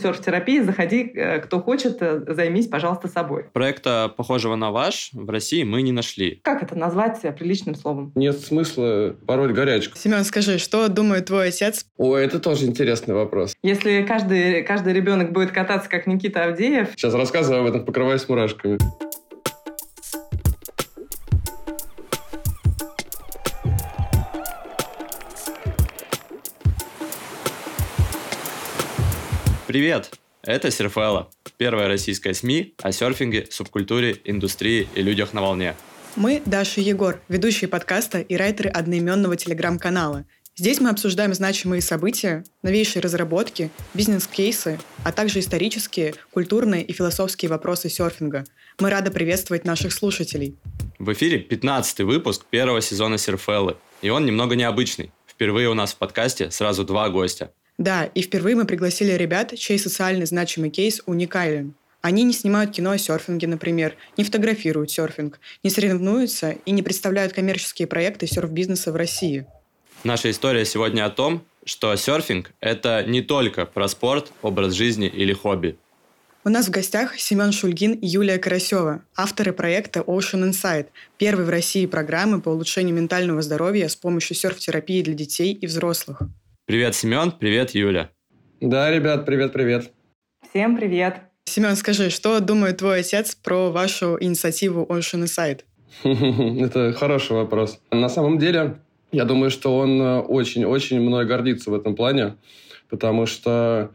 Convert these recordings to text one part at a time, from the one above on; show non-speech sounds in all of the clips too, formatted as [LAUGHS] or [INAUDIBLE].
серф-терапии, заходи, э, кто хочет, э, займись, пожалуйста, собой. Проекта, похожего на ваш, в России мы не нашли. Как это назвать приличным словом? Нет смысла пороть горячку. Семен, скажи, что думает твой отец? Ой, это тоже интересный вопрос. Если каждый, каждый ребенок будет кататься, как Никита Авдеев... Сейчас рассказываю об этом, покрываясь мурашками. Привет! Это Серфелла, первая российская СМИ о серфинге, субкультуре, индустрии и людях на волне. Мы Даша и Егор, ведущие подкаста и райтеры одноименного телеграм-канала. Здесь мы обсуждаем значимые события, новейшие разработки, бизнес-кейсы, а также исторические, культурные и философские вопросы серфинга. Мы рады приветствовать наших слушателей. В эфире 15 выпуск первого сезона Серфеллы, и он немного необычный. Впервые у нас в подкасте сразу два гостя – да, и впервые мы пригласили ребят, чей социальный значимый кейс уникален. Они не снимают кино о серфинге, например, не фотографируют серфинг, не соревнуются и не представляют коммерческие проекты серф-бизнеса в России. Наша история сегодня о том, что серфинг – это не только про спорт, образ жизни или хобби. У нас в гостях Семен Шульгин и Юлия Карасева, авторы проекта Ocean Insight, первой в России программы по улучшению ментального здоровья с помощью серф-терапии для детей и взрослых. Привет, Семен, привет, Юля. Да, ребят, привет-привет. Всем привет. Семен, скажи, что думает твой отец про вашу инициативу Ocean Insight? [LAUGHS] Это хороший вопрос. На самом деле, я думаю, что он очень-очень мной гордится в этом плане, потому что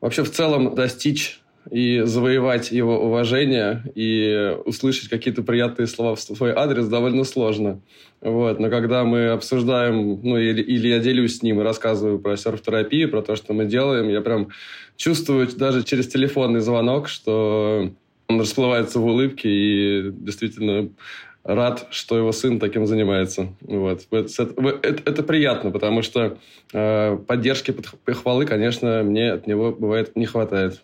вообще в целом достичь и завоевать его уважение и услышать какие-то приятные слова в свой адрес довольно сложно. Вот. Но когда мы обсуждаем, ну или, или я делюсь с ним и рассказываю про серф-терапию, про то, что мы делаем, я прям чувствую даже через телефонный звонок, что он расплывается в улыбке и действительно рад, что его сын таким занимается. Вот. Это, это, это приятно, потому что э, поддержки, похвалы, конечно, мне от него бывает не хватает.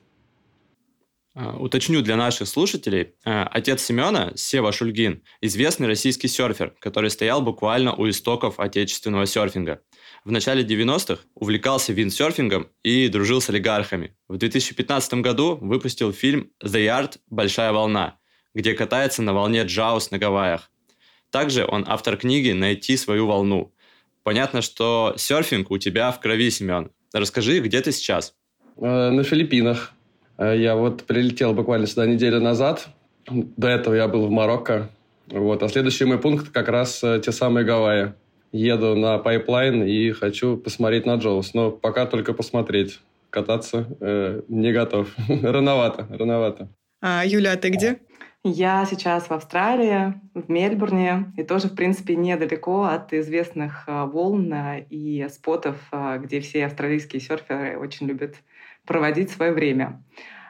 А, уточню для наших слушателей. А, отец Семена, Сева Шульгин, известный российский серфер, который стоял буквально у истоков отечественного серфинга. В начале 90-х увлекался виндсерфингом и дружил с олигархами. В 2015 году выпустил фильм «The Yard. Большая волна», где катается на волне Джаус на Гавайях. Также он автор книги «Найти свою волну». Понятно, что серфинг у тебя в крови, Семен. Расскажи, где ты сейчас? Э, на Филиппинах. Э, я вот прилетел буквально сюда неделю назад. До этого я был в Марокко. Вот. А следующий мой пункт как раз э, те самые Гавайи. Еду на Pipeline и хочу посмотреть на Jaws. Но пока только посмотреть. Кататься э, не готов. [LAUGHS] рановато, рановато. А, Юля, а ты где? Я сейчас в Австралии, в Мельбурне, и тоже, в принципе, недалеко от известных э, волн и спотов, где все австралийские серферы очень любят проводить свое время.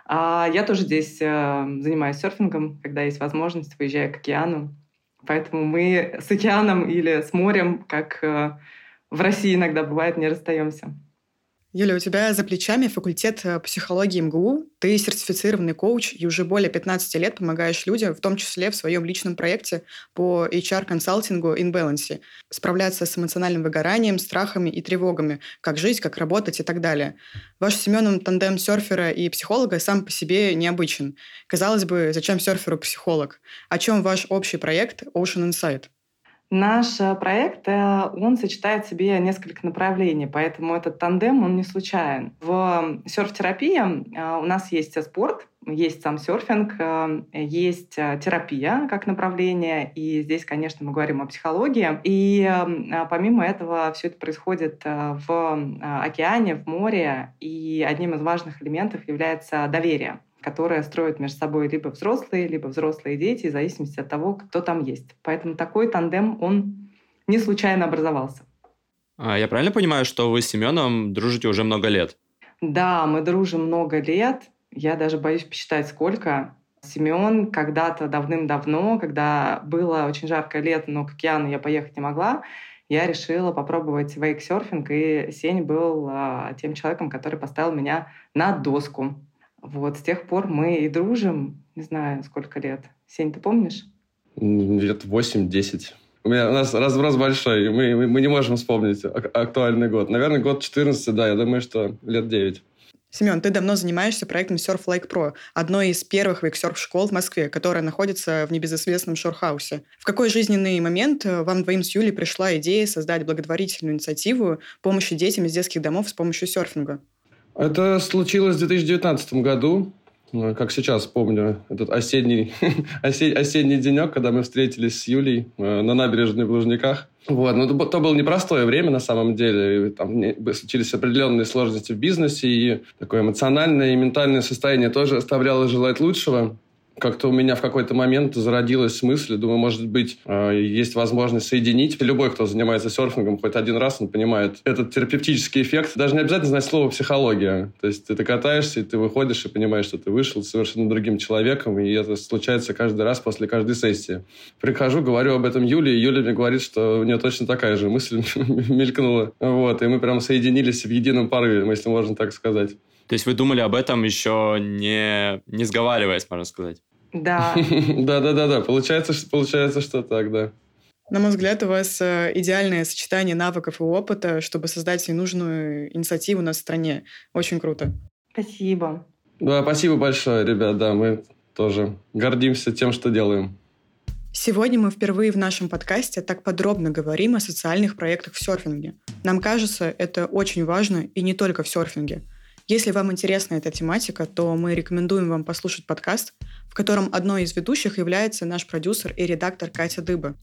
А я тоже здесь э, занимаюсь серфингом, когда есть возможность, выезжаю к океану. Поэтому мы с океаном или с морем, как э, в России иногда бывает, не расстаемся. Юля, у тебя за плечами факультет э, психологии МГУ. Ты сертифицированный коуч и уже более 15 лет помогаешь людям, в том числе в своем личном проекте по HR-консалтингу InBalance, справляться с эмоциональным выгоранием, страхами и тревогами, как жить, как работать и так далее. Ваш с Семеном тандем серфера и психолога сам по себе необычен. Казалось бы, зачем серферу психолог? О чем ваш общий проект Ocean Insight? Наш э, проект, э, он сочетает в себе несколько направлений, поэтому этот тандем, он не случайен. В серф-терапии э, у нас есть спорт, есть сам серфинг, есть терапия как направление, и здесь, конечно, мы говорим о психологии. И помимо этого все это происходит в океане, в море, и одним из важных элементов является доверие которые строят между собой либо взрослые, либо взрослые дети, в зависимости от того, кто там есть. Поэтому такой тандем, он не случайно образовался. А я правильно понимаю, что вы с Семеном дружите уже много лет? Да, мы дружим много лет. Я даже боюсь посчитать, сколько. Семен когда-то давным-давно, когда было очень жаркое лето, но к океану я поехать не могла, я решила попробовать вейксерфинг, и Сень был а, тем человеком, который поставил меня на доску. Вот, с тех пор мы и дружим, не знаю, сколько лет. Сень, ты помнишь? Лет 8-10. У, меня, у нас разброс большой, мы, мы, мы не можем вспомнить актуальный год. Наверное, год 14, да, я думаю, что лет 9. Семен, ты давно занимаешься проектом Surf Like Pro, одной из первых вейксерф-школ в Москве, которая находится в небезызвестном Шорхаусе. В какой жизненный момент вам двоим с Юлей пришла идея создать благотворительную инициативу помощи детям из детских домов с помощью серфинга? Это случилось в 2019 году. Ну, как сейчас помню, этот осенний, [LAUGHS] осенний денек, когда мы встретились с Юлей э, на набережной в Лужниках. Вот, ну, то, то было непростое время на самом деле. Там случились определенные сложности в бизнесе, и такое эмоциональное и ментальное состояние тоже оставляло желать лучшего как-то у меня в какой-то момент зародилась мысль, думаю, может быть, э, есть возможность соединить. Любой, кто занимается серфингом хоть один раз, он понимает этот терапевтический эффект. Даже не обязательно знать слово «психология». То есть ты катаешься, и ты выходишь и понимаешь, что ты вышел совершенно другим человеком, и это случается каждый раз после каждой сессии. Прихожу, говорю об этом Юле, и Юля мне говорит, что у нее точно такая же мысль [LAUGHS] мелькнула. Вот, и мы прям соединились в едином порыве, если можно так сказать. То есть вы думали об этом еще не, не сговариваясь, можно сказать? Да. [LAUGHS] Да-да-да-да, получается, получается, что так, да. На мой взгляд, у вас э, идеальное сочетание навыков и опыта, чтобы создать нужную инициативу на стране. Очень круто. Спасибо. Да, спасибо большое, ребят. Да, мы тоже гордимся тем, что делаем. Сегодня мы впервые в нашем подкасте так подробно говорим о социальных проектах в серфинге. Нам кажется, это очень важно и не только в серфинге – если вам интересна эта тематика, то мы рекомендуем вам послушать подкаст, в котором одной из ведущих является наш продюсер и редактор Катя Дыба.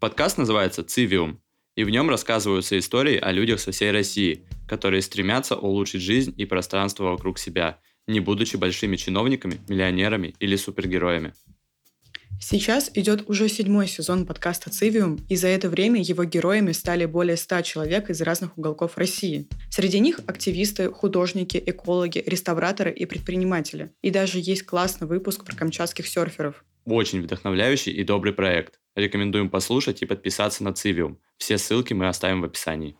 Подкаст называется «Цивиум», и в нем рассказываются истории о людях со всей России, которые стремятся улучшить жизнь и пространство вокруг себя, не будучи большими чиновниками, миллионерами или супергероями. Сейчас идет уже седьмой сезон подкаста «Цивиум», и за это время его героями стали более ста человек из разных уголков России. Среди них активисты, художники, экологи, реставраторы и предприниматели. И даже есть классный выпуск про камчатских серферов. Очень вдохновляющий и добрый проект. Рекомендуем послушать и подписаться на «Цивиум». Все ссылки мы оставим в описании.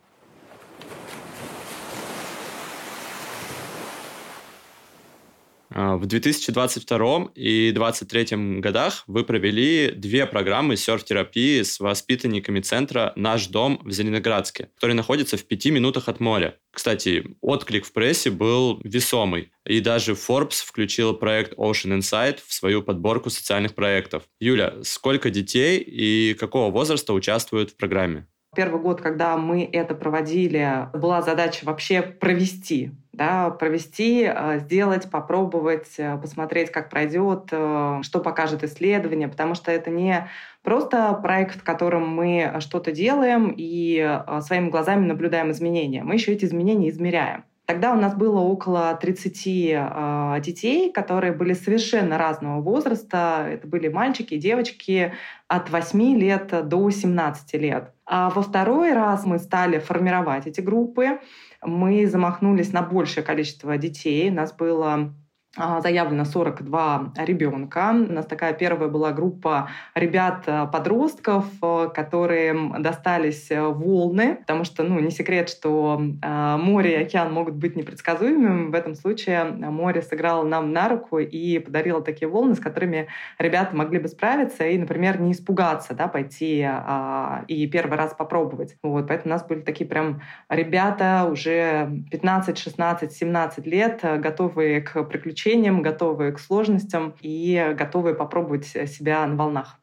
В 2022 и 2023 годах вы провели две программы серф-терапии с воспитанниками центра «Наш дом» в Зеленоградске, который находится в пяти минутах от моря. Кстати, отклик в прессе был весомый, и даже Forbes включил проект Ocean Insight в свою подборку социальных проектов. Юля, сколько детей и какого возраста участвуют в программе? Первый год, когда мы это проводили, была задача вообще провести да, провести, э, сделать, попробовать, э, посмотреть, как пройдет, э, что покажет исследование, потому что это не просто проект, в котором мы что-то делаем и своими глазами наблюдаем изменения. Мы еще эти изменения измеряем. Тогда у нас было около 30 э, детей, которые были совершенно разного возраста. Это были мальчики и девочки от 8 лет до 17 лет. А во второй раз мы стали формировать эти группы. Мы замахнулись на большее количество детей. У нас было а, заявлено 42 ребенка. У нас такая первая была группа ребят-подростков, э, которые достались э, волны, потому что, ну, не секрет, что э, море и океан могут быть непредсказуемыми. В этом случае море сыграло нам на руку и подарило такие волны, с которыми ребята могли бы справиться и, например, не испугаться, да, пойти а, и первый раз попробовать. Вот, поэтому у нас были такие прям ребята уже 15, 16, 17 лет, готовые к приключениям приключениям, готовые к сложностям и готовые попробовать себя на волнах.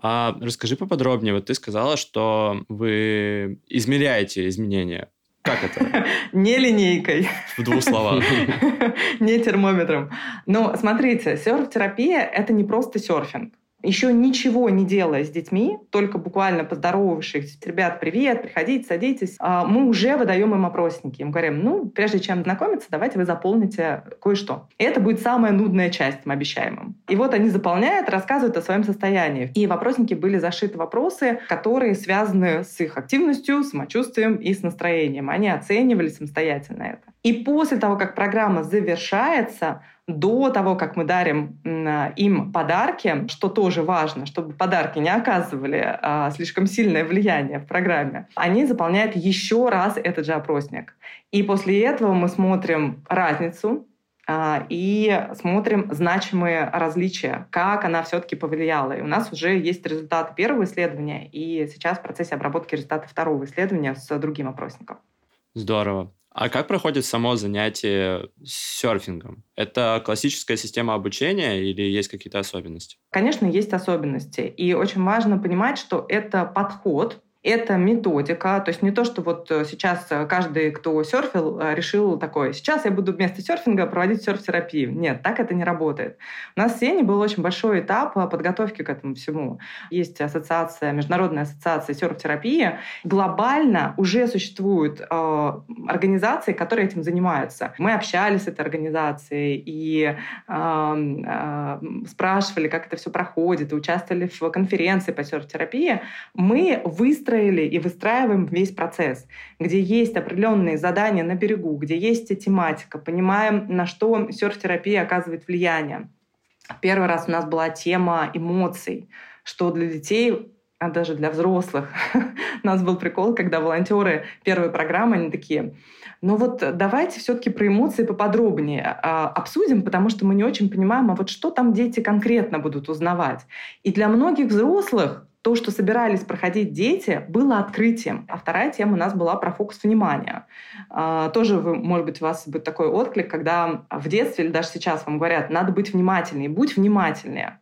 А расскажи поподробнее. Вот ты сказала, что вы измеряете изменения. Как это? [LAUGHS] Не линейкой. В двух словах. [LAUGHS] Не термометром. Но смотрите, серф-терапия — это не просто серфинг еще ничего не делая с детьми, только буквально поздоровавшись, ребят, привет, приходите, садитесь, а, мы уже выдаем им опросники. Мы говорим, ну, прежде чем знакомиться, давайте вы заполните кое-что. И это будет самая нудная часть, мы обещаем им. И вот они заполняют, рассказывают о своем состоянии. И в опросники были зашиты вопросы, которые связаны с их активностью, самочувствием и с настроением. Они оценивали самостоятельно это. И после того, как программа завершается, до того, как мы дарим им подарки, что тоже важно, чтобы подарки не оказывали а, слишком сильное влияние в программе, они заполняют еще раз этот же опросник. И после этого мы смотрим разницу а, и смотрим значимые различия, как она все-таки повлияла. И у нас уже есть результаты первого исследования, и сейчас в процессе обработки результатов второго исследования с другим опросником. Здорово. А как проходит само занятие серфингом? Это классическая система обучения или есть какие-то особенности? Конечно, есть особенности. И очень важно понимать, что это подход, это методика, то есть не то, что вот э, сейчас э, каждый, кто серфил, э, решил такое, сейчас я буду вместо серфинга проводить серф-терапию. Нет, так это не работает. У нас в Сене был очень большой этап подготовки к этому всему. Есть ассоциация, Международная ассоциация серф-терапии. Глобально уже существуют э, организации, которые этим занимаются. Мы общались с этой организацией и э, э, спрашивали, как это все проходит, и участвовали в конференции по серф-терапии. Мы выстроили выстроили и выстраиваем весь процесс, где есть определенные задания на берегу, где есть тематика, понимаем, на что серф-терапия оказывает влияние. Первый раз у нас была тема эмоций, что для детей а даже для взрослых. [LAUGHS] У нас был прикол, когда волонтеры первой программы, они такие, ну вот давайте все-таки про эмоции поподробнее а, обсудим, потому что мы не очень понимаем, а вот что там дети конкретно будут узнавать. И для многих взрослых то, что собирались проходить дети, было открытием. А вторая тема у нас была про фокус внимания. А, тоже, вы, может быть, у вас будет такой отклик, когда в детстве или даже сейчас вам говорят, надо быть внимательнее, будь внимательнее.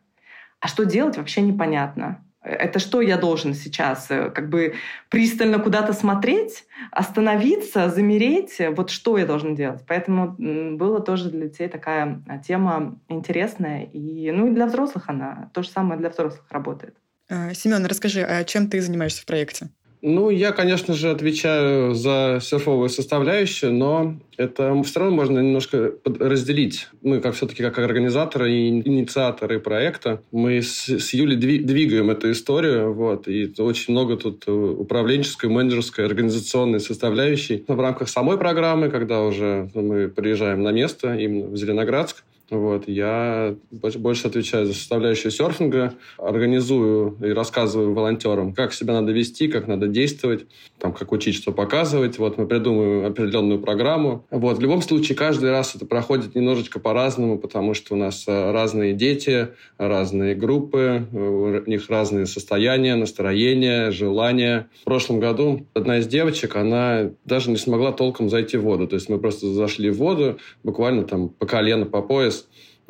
А что делать, вообще непонятно. Это что я должен сейчас? Э, как бы пристально куда-то смотреть, остановиться, замереть? Вот что я должен делать? Поэтому было тоже для детей такая а, тема интересная. И, ну и для взрослых она. То же самое для взрослых работает. А, Семен, расскажи, а чем ты занимаешься в проекте? Ну, я, конечно же, отвечаю за серфовую составляющую, но это все равно можно немножко разделить. Мы, как все-таки как организаторы и инициаторы проекта, мы с, с Юлей двигаем эту историю, вот, и очень много тут управленческой, менеджерской, организационной составляющей. В рамках самой программы, когда уже мы приезжаем на место, именно в Зеленоградск, вот, я больше отвечаю за составляющую серфинга, организую и рассказываю волонтерам, как себя надо вести, как надо действовать, там, как учить, что показывать. Вот, мы придумываем определенную программу. Вот, в любом случае, каждый раз это проходит немножечко по-разному, потому что у нас э, разные дети, разные группы, у них разные состояния, настроения, желания. В прошлом году одна из девочек, она даже не смогла толком зайти в воду. То есть мы просто зашли в воду, буквально там по колено, по пояс,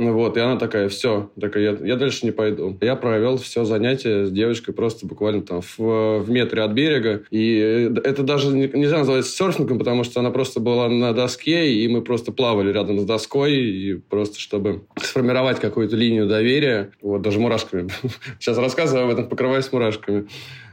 ну вот, и она такая, все, такая, я, я дальше не пойду. Я провел все занятие с девочкой просто буквально там в, в метре от берега. И это даже нельзя назвать серфингом, потому что она просто была на доске, и мы просто плавали рядом с доской, и просто чтобы сформировать какую-то линию доверия, вот, даже мурашками. [LAUGHS] Сейчас рассказываю об этом, покрываюсь мурашками.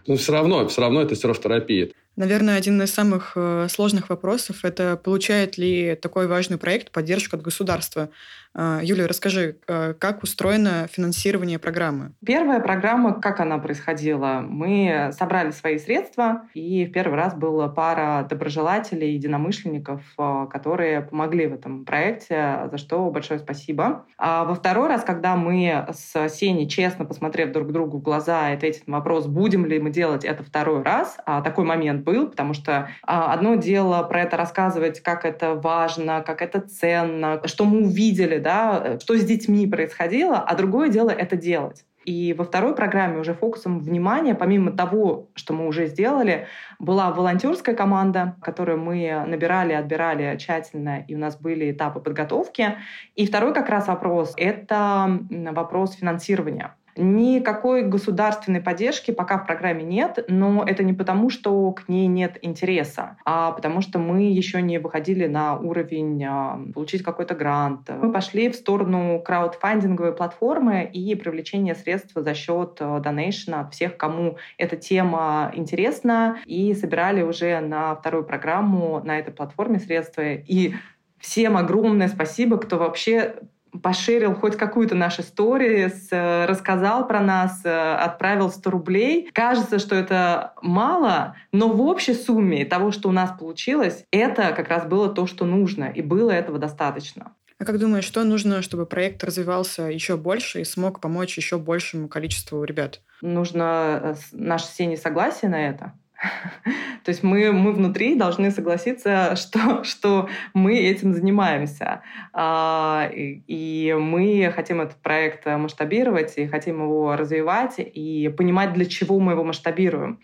Но все равно, все равно это серф-терапия. Наверное, один из самых э, сложных вопросов – это получает ли такой важный проект поддержку от государства. А, Юлия, расскажи, а, как устроено финансирование программы? Первая программа, как она происходила? Мы собрали свои средства, и в первый раз была пара доброжелателей, единомышленников, а, которые помогли в этом проекте, за что большое спасибо. А во второй раз, когда мы с Сеней, честно посмотрев друг другу в глаза и ответить на вопрос, будем ли мы делать это второй раз, а такой момент был, потому что одно дело про это рассказывать, как это важно, как это ценно, что мы увидели, да, что с детьми происходило, а другое дело это делать. И во второй программе уже фокусом внимания, помимо того, что мы уже сделали, была волонтерская команда, которую мы набирали, отбирали тщательно, и у нас были этапы подготовки. И второй как раз вопрос — это вопрос финансирования. Никакой государственной поддержки пока в программе нет, но это не потому, что к ней нет интереса, а потому что мы еще не выходили на уровень а, получить какой-то грант. Мы пошли в сторону краудфандинговой платформы и привлечения средств за счет донейшена от всех, кому эта тема интересна, и собирали уже на вторую программу на этой платформе средства. И всем огромное спасибо, кто вообще пошерил хоть какую-то нашу историю, рассказал про нас, э, отправил 100 рублей. Кажется, что это мало, но в общей сумме того, что у нас получилось, это как раз было то, что нужно, и было этого достаточно. А как думаешь, что нужно, чтобы проект развивался еще больше и смог помочь еще большему количеству ребят? Нужно э, наше все согласие на это. [LAUGHS] То есть мы, мы внутри должны согласиться, что, [LAUGHS] что мы этим занимаемся. А, и мы хотим этот проект масштабировать, и хотим его развивать, и понимать, для чего мы его масштабируем.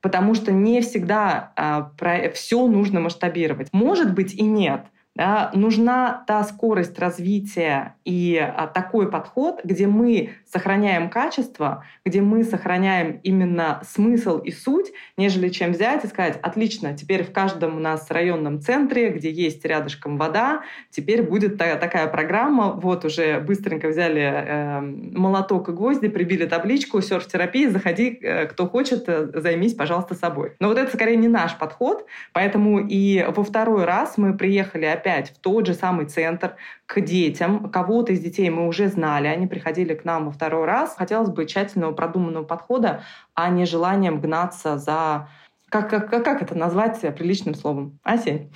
потому что не всегда а, все нужно масштабировать. Может быть и нет. Да, нужна та скорость развития и а, такой подход, где мы сохраняем качество, где мы сохраняем именно смысл и суть, нежели чем взять и сказать, отлично, теперь в каждом у нас районном центре, где есть рядышком вода, теперь будет та- такая программа, вот уже быстренько взяли э, молоток и гвозди, прибили табличку, серф-терапия, заходи, э, кто хочет, э, займись, пожалуйста, собой. Но вот это скорее не наш подход, поэтому и во второй раз мы приехали опять в тот же самый центр к детям. Кого-то из детей мы уже знали, они приходили к нам во второй раз. Хотелось бы тщательного продуманного подхода, а не желанием гнаться за... Как, как, как это назвать приличным словом? Асень?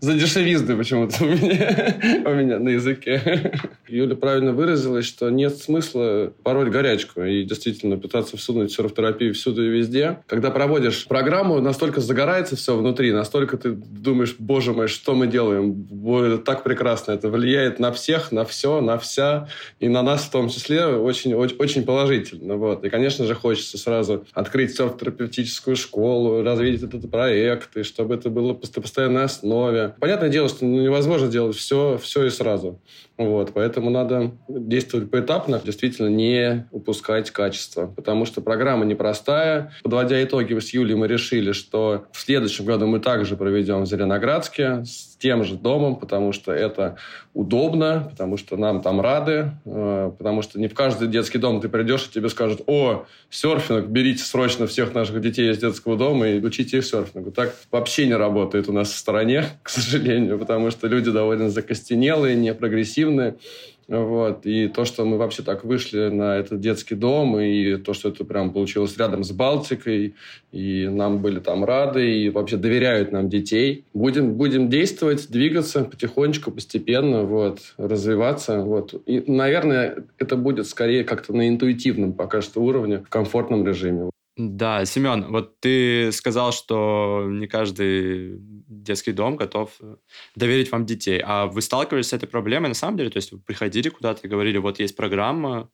За дешевизны почему-то у меня, у меня на языке. Юля правильно выразилась, что нет смысла пороть горячку и действительно пытаться всунуть серф-терапию всюду и везде. Когда проводишь программу, настолько загорается все внутри, настолько ты думаешь, боже мой, что мы делаем? Это так прекрасно. Это влияет на всех, на все, на вся. И на нас в том числе очень, очень, очень положительно. Вот. И, конечно же, хочется сразу открыть серф-терапевтическую школу, развить этот проект, и чтобы это было постоянной основе. Понятное дело, что невозможно делать все, все и сразу. Вот, поэтому надо действовать поэтапно, действительно не упускать качество, потому что программа непростая. Подводя итоги с Юлей, мы решили, что в следующем году мы также проведем в Зеленоградске с тем же домом, потому что это удобно, потому что нам там рады, э, потому что не в каждый детский дом ты придешь и тебе скажут, о, серфинг, берите срочно всех наших детей из детского дома и учите их серфингу. Так вообще не работает у нас в стране, [LAUGHS] к сожалению, потому что люди довольно закостенелые, непрогрессивные, активны. Вот. И то, что мы вообще так вышли на этот детский дом, и то, что это прям получилось рядом с Балтикой, и нам были там рады, и вообще доверяют нам детей. Будем, будем действовать, двигаться потихонечку, постепенно, вот, развиваться. Вот. И, наверное, это будет скорее как-то на интуитивном пока что уровне, в комфортном режиме. Да, Семен, вот ты сказал, что не каждый детский дом готов э, доверить вам детей. А вы сталкивались с этой проблемой на самом деле? То есть вы приходили куда-то и говорили, вот есть программа,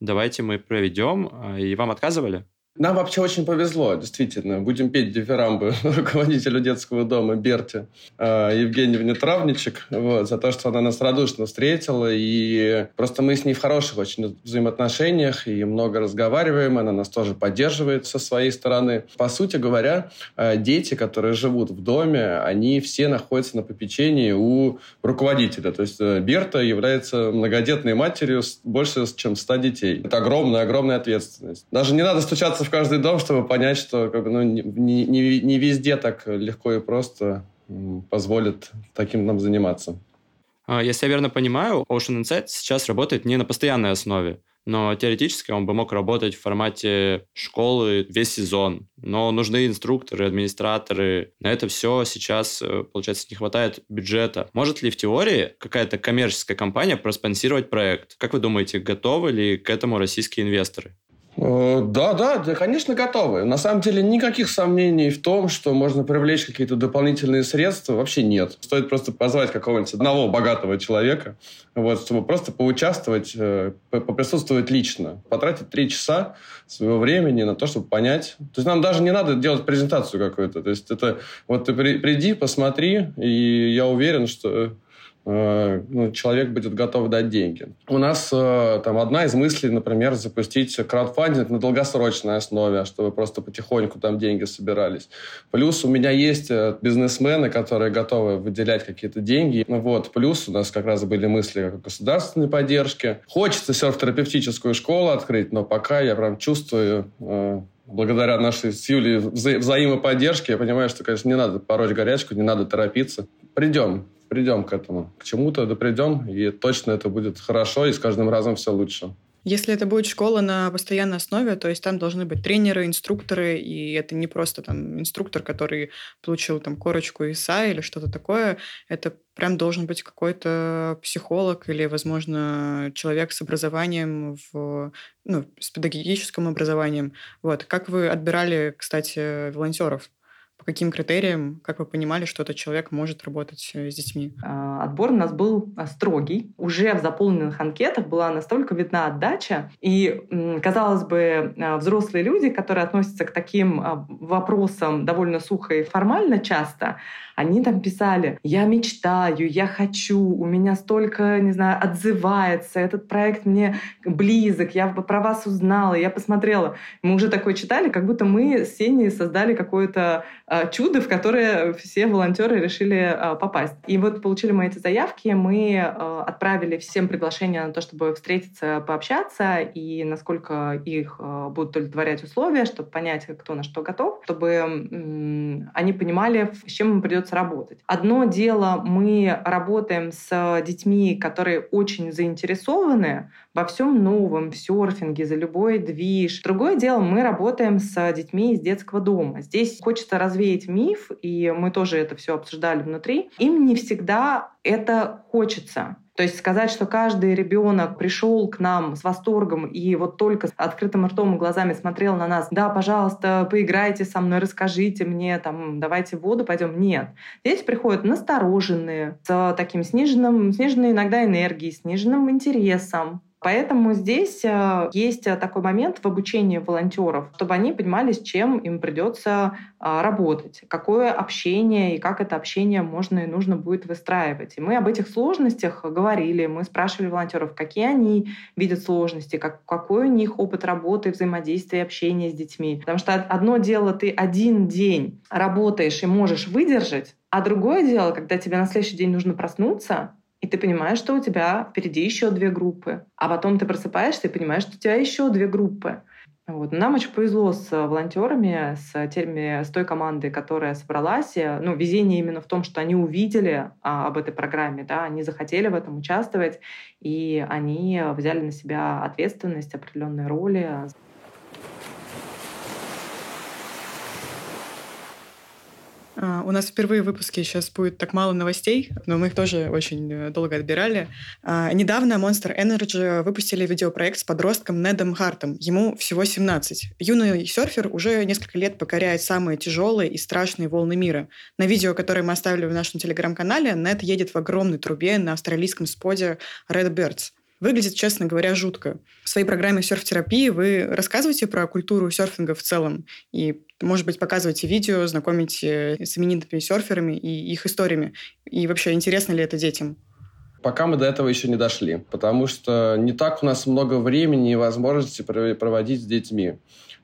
давайте мы проведем, а, и вам отказывали? Нам вообще очень повезло, действительно. Будем петь дифирамбы [LAUGHS] руководителю детского дома Берти э, Евгеньевне Травничек вот, за то, что она нас радушно встретила. И просто мы с ней в хороших очень взаимоотношениях и много разговариваем. Она нас тоже поддерживает со своей стороны. По сути говоря, э, дети, которые живут в доме, они все находятся на попечении у руководителя. То есть э, Берта является многодетной матерью больше, чем 100 детей. Это огромная-огромная ответственность. Даже не надо стучаться в каждый дом, чтобы понять, что как ну, не, не, не везде так легко и просто позволят таким нам заниматься. А, если я верно понимаю, Ocean Insight сейчас работает не на постоянной основе, но теоретически он бы мог работать в формате школы весь сезон. Но нужны инструкторы, администраторы. На это все сейчас, э, получается, не хватает бюджета. Может ли в теории какая-то коммерческая компания проспонсировать проект? Как вы думаете, готовы ли к этому российские инвесторы? Э, да, да, да, конечно, готовы. На самом деле никаких сомнений в том, что можно привлечь какие-то дополнительные средства, вообще нет. Стоит просто позвать какого-нибудь одного богатого человека, вот, чтобы просто поучаствовать, э, поприсутствовать лично, потратить три часа своего времени на то, чтобы понять. То есть нам даже не надо делать презентацию какую-то. То есть это вот ты приди, посмотри, и я уверен, что ну, человек будет готов дать деньги. У нас э, там одна из мыслей, например, запустить краудфандинг на долгосрочной основе, чтобы просто потихоньку там деньги собирались. Плюс у меня есть э, бизнесмены, которые готовы выделять какие-то деньги. Ну Вот. Плюс у нас как раз были мысли о государственной поддержке. Хочется серф-терапевтическую школу открыть, но пока я прям чувствую благодаря нашей с Юлей вза- взаимоподдержке, я понимаю, что, конечно, не надо пороть горячку, не надо торопиться. Придем придем к этому. К чему-то да придем, и точно это будет хорошо, и с каждым разом все лучше. Если это будет школа на постоянной основе, то есть там должны быть тренеры, инструкторы, и это не просто там инструктор, который получил там корочку ИСА или что-то такое, это прям должен быть какой-то психолог или, возможно, человек с образованием, в, ну, с педагогическим образованием. Вот. Как вы отбирали, кстати, волонтеров? По каким критериям, как вы понимали, что этот человек может работать э, с детьми? А, отбор у нас был а, строгий. Уже в заполненных анкетах была настолько видна отдача. И, казалось бы, а, взрослые люди, которые относятся к таким вопросам довольно сухо и формально часто, они там писали, я мечтаю, я хочу, у меня столько, не знаю, отзывается, этот проект мне близок, я про вас узнала, я посмотрела. Мы уже такое читали, как будто мы с Сеней создали какое-то чудо, в которое все волонтеры решили э, попасть. И вот получили мы эти заявки, мы э, отправили всем приглашения на то, чтобы встретиться, пообщаться, и насколько их будут удовлетворять условия, чтобы понять, кто на что готов, чтобы они понимали, с чем им придется работать. Одно дело, мы работаем с детьми, которые очень заинтересованы во всем новом, в серфинге, за любой движ. Другое дело, мы работаем с детьми из детского дома. Здесь хочется развеять миф, и мы тоже это все обсуждали внутри. Им не всегда это хочется. То есть сказать, что каждый ребенок пришел к нам с восторгом и вот только с открытым ртом и глазами смотрел на нас, да, пожалуйста, поиграйте со мной, расскажите мне, там, давайте в воду пойдем. Нет. Дети приходят настороженные, с таким сниженным, сниженной иногда энергией, сниженным интересом. Поэтому здесь э, есть э, такой момент в обучении волонтеров, чтобы они понимали, с чем им придется а, работать, какое общение и как это общение можно и нужно будет выстраивать. И мы об этих сложностях говорили, мы спрашивали волонтеров, какие они видят сложности, как, какой у них опыт работы, взаимодействия, общения с детьми. Потому что одно дело, ты один день работаешь и можешь выдержать, а другое дело, когда тебе на следующий день нужно проснуться, ты понимаешь, что у тебя впереди еще две группы. А потом ты просыпаешься и понимаешь, что у тебя еще две группы. Вот. Нам очень повезло с волонтерами, с, теми, с той командой, которая собралась. Ну, везение именно в том, что они увидели а, об этой программе, да, они захотели в этом участвовать, и они взяли на себя ответственность, определенные роли. У нас впервые в выпуске сейчас будет так мало новостей, но мы их тоже очень э, долго отбирали. А, недавно Monster Energy выпустили видеопроект с подростком Недом Хартом. Ему всего 17. Юный серфер уже несколько лет покоряет самые тяжелые и страшные волны мира. На видео, которое мы оставили в нашем телеграм-канале, Нед едет в огромной трубе на австралийском споде Red Birds. Выглядит, честно говоря, жутко. В своей программе серф-терапии вы рассказываете про культуру серфинга в целом и, может быть, показываете видео, знакомите с именитыми серферами и их историями. И вообще, интересно ли это детям? Пока мы до этого еще не дошли, потому что не так у нас много времени и возможности проводить с детьми.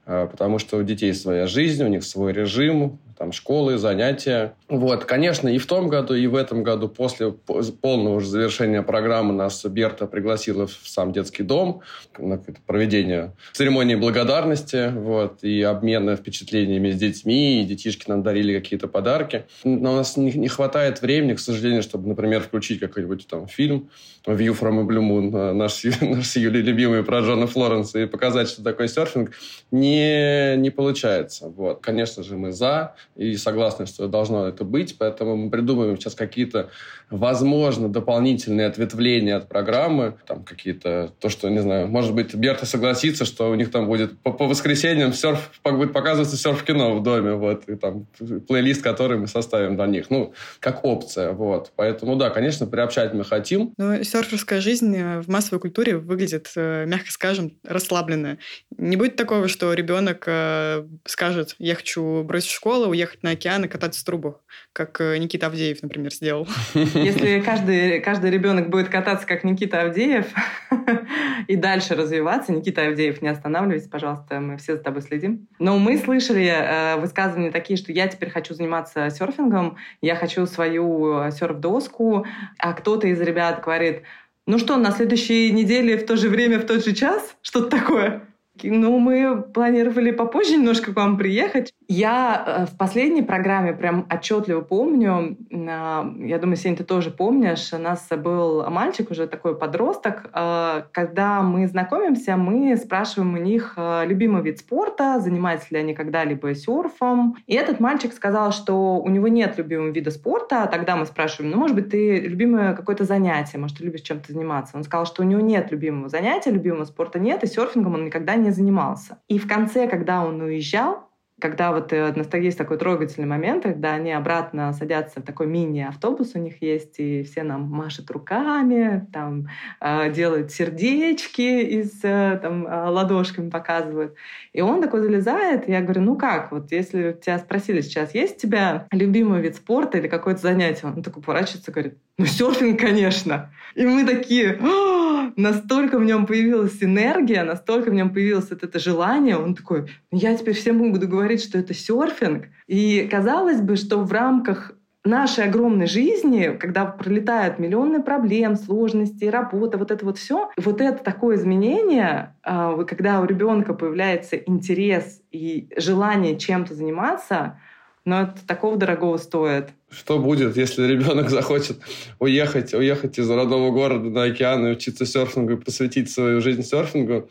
А, потому что у детей своя жизнь, у них свой режим, там школы, занятия. Вот, конечно, и в том году, и в этом году, после полного уже завершения программы, нас Берта пригласила в сам детский дом на проведение церемонии благодарности, вот, и обмена впечатлениями с детьми, и детишки нам дарили какие-то подарки. Но у нас не, не хватает времени, к сожалению, чтобы, например, включить какой-нибудь там фильм «View from a Blue Moon», наш, [LAUGHS] наш с любимый про Джона Флоренса, и показать, что такое серфинг, не, не получается. Вот. Конечно же, мы за, и согласны, что должно это быть, поэтому мы придумываем сейчас какие-то, возможно, дополнительные ответвления от программы, там какие-то, то, что, не знаю, может быть, Берта согласится, что у них там будет по, по воскресеньям серф, будет показываться серф-кино в доме, вот, и там плейлист, который мы составим для них, ну, как опция, вот. Поэтому, да, конечно, приобщать мы хотим. Но серферская жизнь э, в массовой культуре выглядит, э, мягко скажем, расслабленно. Не будет такого, что ребенок э, скажет, я хочу бросить школу, уехать ехать на океан и кататься в трубах, как э, Никита Авдеев, например, сделал. Если [LAUGHS] каждый, каждый ребенок будет кататься, как Никита Авдеев, [LAUGHS] и дальше развиваться, Никита Авдеев, не останавливайся, пожалуйста, мы все за тобой следим. Но мы слышали э, высказывания такие, что я теперь хочу заниматься серфингом, я хочу свою э, серф-доску, а кто-то из ребят говорит, ну что, на следующей неделе в то же время, в тот же час? Что-то такое. Ну, мы планировали попозже немножко к вам приехать. Я э, в последней программе прям отчетливо помню, а, я думаю, Сень, ты тоже помнишь, у нас был мальчик, уже такой подросток. А, когда мы знакомимся, мы спрашиваем у них э, любимый вид спорта, занимаются ли они когда-либо серфом. И этот мальчик сказал, что у него нет любимого вида спорта. Тогда мы спрашиваем, ну, может быть, ты любимое какое-то занятие, может, ты любишь чем-то заниматься. Он сказал, что у него нет любимого занятия, любимого спорта нет, и серфингом он никогда не не занимался. И в конце, когда он уезжал, когда вот э, есть такой трогательный момент, когда они обратно садятся в такой мини-автобус у них есть, и все нам машут руками, там э, делают сердечки из э, там ладошками показывают. И он такой залезает, и я говорю, ну как, вот если тебя спросили сейчас, есть у тебя любимый вид спорта или какое-то занятие? Он такой поворачивается говорит, ну серфинг, конечно. И мы такие, настолько в нем появилась энергия, настолько в нем появилось вот это желание. Он такой, «Ну, я теперь всем буду говорить, что это серфинг. И казалось бы, что в рамках нашей огромной жизни, когда пролетают миллионы проблем, сложностей, работа, вот это вот все, вот это такое изменение, а, когда у ребенка появляется интерес и желание чем-то заниматься, но это такого дорогого стоит. Что будет, если ребенок захочет уехать, уехать из родного города на океан и учиться серфингу и посвятить свою жизнь серфингу?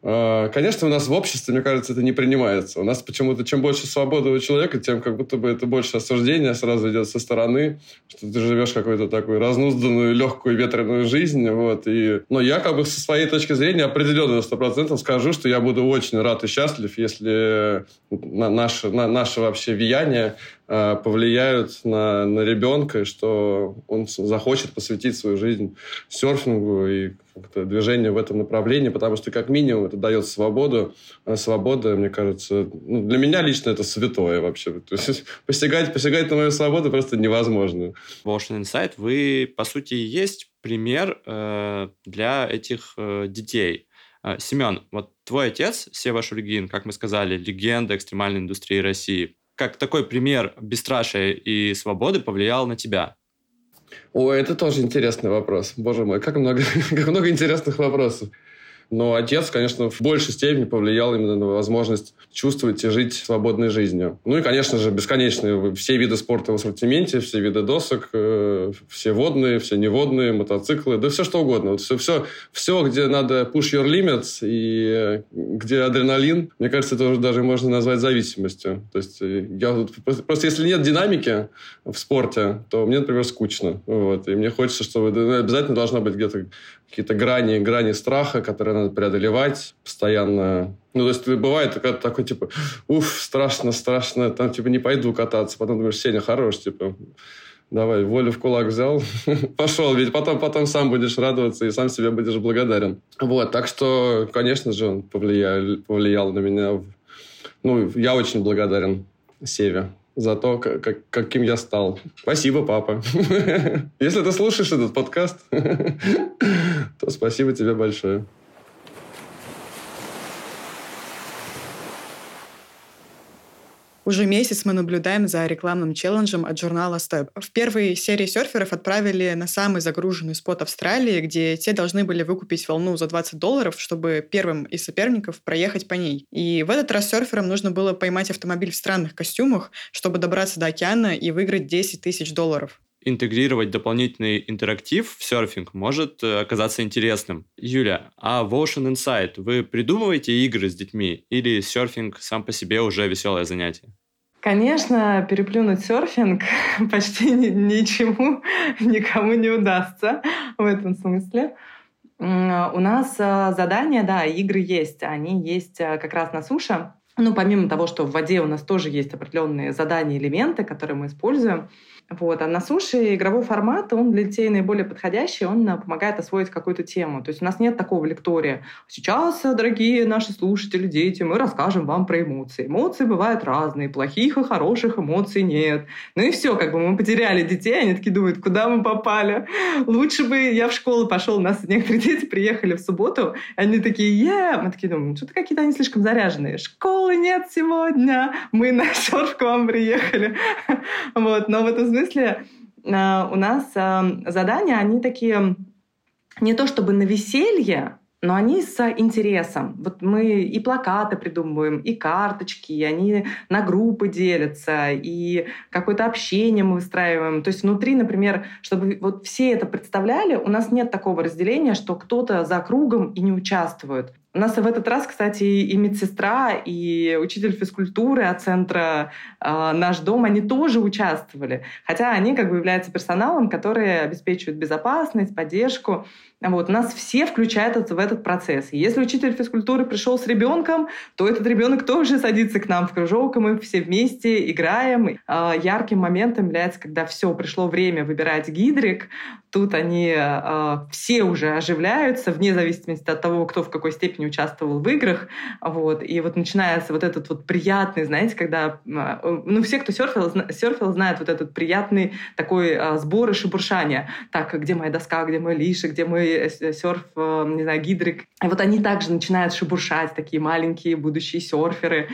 А, конечно, у нас в обществе, мне кажется, это не принимается. У нас почему-то чем больше свободы у человека, тем как будто бы это больше осуждения сразу идет со стороны, что ты живешь какую-то такую разнузданную, легкую, ветреную жизнь. Вот. И, но я как бы со своей точки зрения определенно на 100% скажу, что я буду очень рад и счастлив, если на наше, на наше вообще влияние Э, повлияют на, на ребенка, что он захочет посвятить свою жизнь серфингу и движению в этом направлении, потому что как минимум это дает свободу. А свобода, мне кажется, ну, для меня лично это святое вообще. То есть [LAUGHS] посягать, посягать на мою свободу просто невозможно. В Ocean Insight вы, по сути, есть пример э, для этих э, детей. Э, Семен, вот твой отец, Сева Шульгин, как мы сказали, легенда экстремальной индустрии России как такой пример бесстрашия и свободы повлиял на тебя? О, это тоже интересный вопрос. Боже мой, как много, [LAUGHS] как много интересных вопросов. Но отец, конечно, в большей степени повлиял именно на возможность чувствовать и жить свободной жизнью. Ну и, конечно же, бесконечные все виды спорта в ассортименте, все виды досок, э, все водные, все неводные, мотоциклы, да все что угодно. Вот все, все, все, где надо push your limits и э, где адреналин, мне кажется, это уже даже можно назвать зависимостью. То есть э, я просто если нет динамики в спорте, то мне, например, скучно. Вот. И мне хочется, чтобы обязательно должна быть где-то какие-то грани, грани страха, которые надо преодолевать постоянно. Ну, то есть бывает такой, такой типа, уф, страшно, страшно, там, типа, не пойду кататься. Потом думаешь, Сеня, хорош, типа, давай, волю в кулак взял, [LAUGHS] пошел, ведь потом, потом сам будешь радоваться и сам себе будешь благодарен. Вот, так что, конечно же, он повлиял, повлиял на меня. Ну, я очень благодарен Севе за то, как, каким я стал. Спасибо, папа. [LAUGHS] Если ты слушаешь этот подкаст, [LAUGHS] то спасибо тебе большое. Уже месяц мы наблюдаем за рекламным челленджем от журнала Step. В первой серии серферов отправили на самый загруженный спот Австралии, где те должны были выкупить волну за 20 долларов, чтобы первым из соперников проехать по ней. И в этот раз серферам нужно было поймать автомобиль в странных костюмах, чтобы добраться до океана и выиграть 10 тысяч долларов интегрировать дополнительный интерактив в серфинг может э, оказаться интересным. Юля, а в Ocean Insight вы придумываете игры с детьми или серфинг сам по себе уже веселое занятие? Конечно, переплюнуть серфинг [LAUGHS] почти ничему [LAUGHS] никому не удастся в этом смысле. У нас э, задания, да, игры есть. Они есть э, как раз на суше. Ну, помимо того, что в воде у нас тоже есть определенные задания, элементы, которые мы используем, вот. А на суше игровой формат, он для детей наиболее подходящий, он э, помогает освоить какую-то тему. То есть у нас нет такого лектория. Сейчас, э, дорогие наши слушатели, дети, мы расскажем вам про эмоции. Эмоции бывают разные, плохих и хороших эмоций нет. Ну и все, как бы мы потеряли детей, они такие думают, куда мы попали. Лучше бы я в школу пошел, у нас некоторые [LAUGHS] дети приехали в субботу, они такие, е, мы такие думаем, что-то какие-то они слишком заряженные. Школы нет сегодня, мы на [LAUGHS] серф к вам приехали. [LAUGHS] Вот, но в этом смысле а, у нас а, задания, они такие не то чтобы на веселье, но они с интересом. Вот мы и плакаты придумываем, и карточки, и они на группы делятся, и какое-то общение мы выстраиваем. То есть внутри, например, чтобы вот все это представляли, у нас нет такого разделения, что кто-то за кругом и не участвует. У нас в этот раз, кстати, и медсестра, и учитель физкультуры от центра э, «Наш дом», они тоже участвовали. Хотя они как бы являются персоналом, который обеспечивает безопасность, поддержку. Вот, нас все включают в этот процесс. Если учитель физкультуры пришел с ребенком, то этот ребенок тоже садится к нам в кружок, и мы все вместе играем. А, ярким моментом является, когда все, пришло время выбирать гидрик, тут они э, все уже оживляются, вне зависимости от того, кто в какой степени участвовал в играх. Вот. И вот начинается вот этот вот приятный, знаете, когда... Э, ну, все, кто серфил, серфил знают вот этот приятный такой сбор и шебуршание. Так, где моя доска, где мой лиша, где мой Э, серф, э, не знаю, гидрик. И вот они также начинают шебуршать, такие маленькие будущие серферы,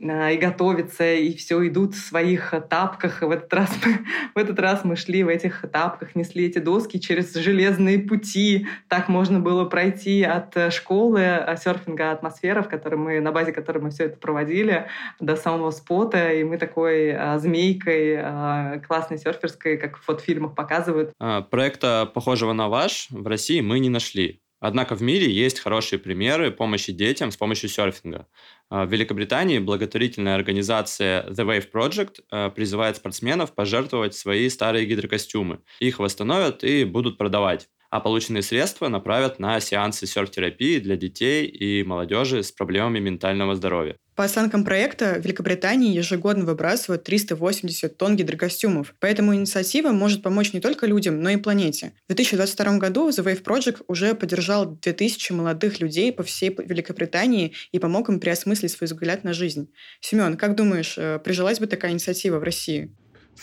э, и готовятся, и все идут в своих тапках. В этот раз мы, [LAUGHS] в этот раз мы шли в этих тапках, несли эти доски через железные пути. Так можно было пройти от школы серфинга «Атмосфера», в которой мы, на базе которой мы все это проводили, до самого спота. И мы такой змейкой классной серферской, как в фотофильмах показывают. А, проекта, похожего на ваш, в России России мы не нашли. Однако в мире есть хорошие примеры помощи детям с помощью серфинга. А, в Великобритании благотворительная организация The Wave Project а, призывает спортсменов пожертвовать свои старые гидрокостюмы. Их восстановят и будут продавать а полученные средства направят на сеансы серф-терапии для детей и молодежи с проблемами ментального здоровья. По оценкам проекта, в Великобритании ежегодно выбрасывают 380 тонн гидрокостюмов, поэтому инициатива может помочь не только людям, но и планете. В 2022 году The Wave Project уже поддержал 2000 молодых людей по всей Великобритании и помог им переосмыслить свой взгляд на жизнь. Семен, как думаешь, э, прижилась бы такая инициатива в России?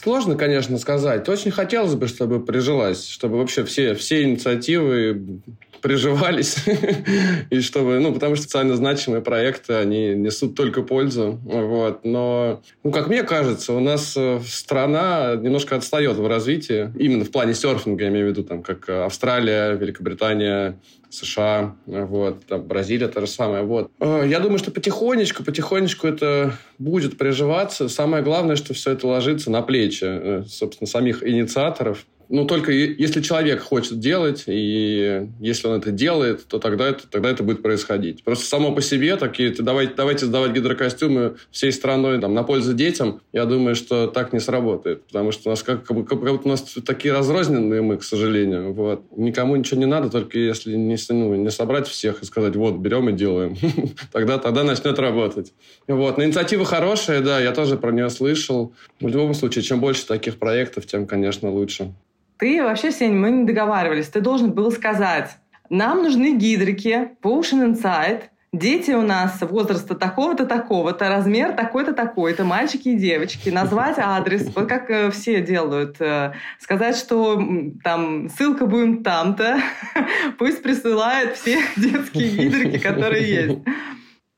Сложно, конечно, сказать. Очень хотелось бы, чтобы прижилась, чтобы вообще все, все инициативы приживались, [LAUGHS] и чтобы, ну, потому что социально значимые проекты, они несут только пользу, вот, но, ну, как мне кажется, у нас э, страна немножко отстает в развитии, именно в плане серфинга, я имею в виду, там, как Австралия, Великобритания, США, вот, там, Бразилия то же самое, вот. Э, я думаю, что потихонечку, потихонечку это будет приживаться. Самое главное, что все это ложится на плечи, э, собственно, самих инициаторов, ну, только если человек хочет делать, и если он это делает, то тогда это, тогда это будет происходить. Просто само по себе такие, давайте, давайте сдавать гидрокостюмы всей страной там, на пользу детям, я думаю, что так не сработает. Потому что у нас как, как, как, как у нас такие разрозненные мы, к сожалению. Вот. Никому ничего не надо, только если не, ну, не собрать всех и сказать, вот, берем и делаем. [LAUGHS] тогда, тогда начнет работать. Вот. Но инициатива хорошая, да, я тоже про нее слышал. В любом случае, чем больше таких проектов, тем, конечно, лучше. Ты вообще, Сень, мы не договаривались. Ты должен был сказать, нам нужны гидрики Ocean Insight, Дети у нас возраста такого-то, такого-то, размер такой-то, такой-то, мальчики и девочки, назвать адрес, вот как э, все делают, э, сказать, что там ссылка будем там-то, [LAUGHS] пусть присылают все [LAUGHS] детские гидрики, которые есть.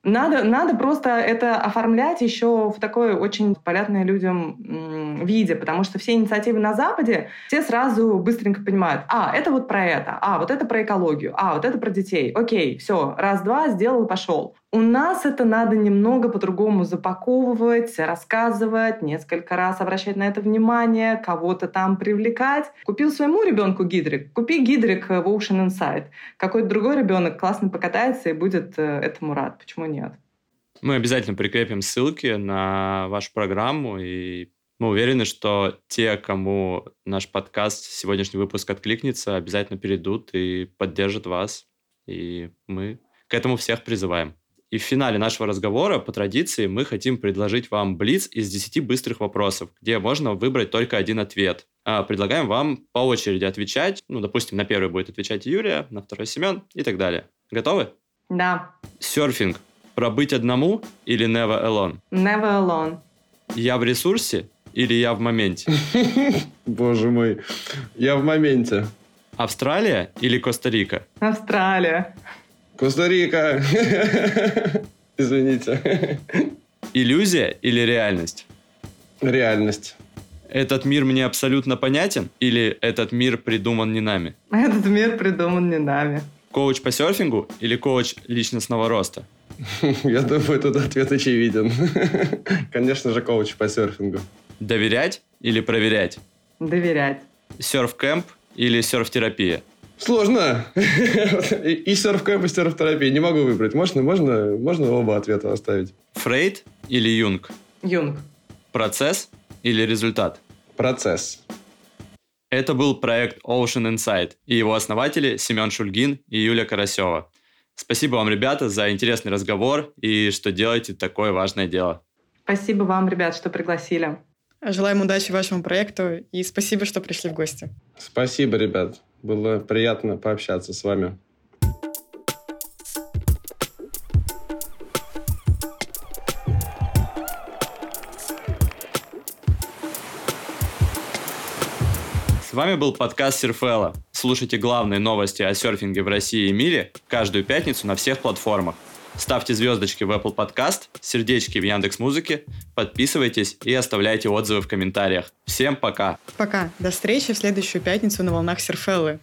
Надо, надо просто это оформлять еще в такой очень понятной людям виде, потому что все инициативы на Западе, все сразу быстренько понимают, а, это вот про это, а, вот это про экологию, а, вот это про детей. Окей, все, раз-два, сделал, пошел. У нас это надо немного по-другому запаковывать, рассказывать, несколько раз обращать на это внимание, кого-то там привлекать. Купил своему ребенку гидрик, купи гидрик в Ocean Insight. Какой-то другой ребенок классно покатается и будет э, этому рад. Почему нет? Мы обязательно прикрепим ссылки на вашу программу, и мы уверены, что те, кому наш подкаст, сегодняшний выпуск откликнется, обязательно перейдут и поддержат вас. И мы к этому всех призываем. И в финале нашего разговора, по традиции, мы хотим предложить вам блиц из 10 быстрых вопросов, где можно выбрать только один ответ. А, предлагаем вам по очереди отвечать. Ну, допустим, на первый будет отвечать Юлия, на второй Семен и так далее. Готовы? Да. Серфинг. Пробыть одному или never alone? Never alone. Я в ресурсе или я в моменте? [LAUGHS] Боже мой. Я в моменте. Австралия или Коста-Рика? Австралия. Коста-Рика. [LAUGHS] Извините. Иллюзия или реальность? Реальность. Этот мир мне абсолютно понятен или этот мир придуман не нами? Этот мир придуман не нами. Коуч по серфингу или коуч личностного роста? [LAUGHS] Я думаю, тут ответ очевиден. [LAUGHS] Конечно же, коуч по серфингу. Доверять или проверять? Доверять. Серф-кэмп или серф-терапия? Сложно. [LAUGHS] И серф-кэмп, и серф-терапия. Не могу выбрать. Можно, можно, можно оба ответа оставить. Фрейд или Юнг? Юнг. Процесс или результат? Процесс. Это был проект Ocean Insight и его основатели Семен Шульгин и Юлия Карасева. Спасибо вам, ребята, за интересный разговор и что делаете такое важное дело. Спасибо вам, ребят, что пригласили. Желаем удачи вашему проекту и спасибо, что пришли в гости. Спасибо, ребят. Было приятно пообщаться с вами. С вами был подкаст Серфела. Слушайте главные новости о серфинге в России и мире каждую пятницу на всех платформах. Ставьте звездочки в Apple Podcast, сердечки в Яндекс Музыке, подписывайтесь и оставляйте отзывы в комментариях. Всем пока! Пока. До встречи в следующую пятницу на волнах Серфеллы.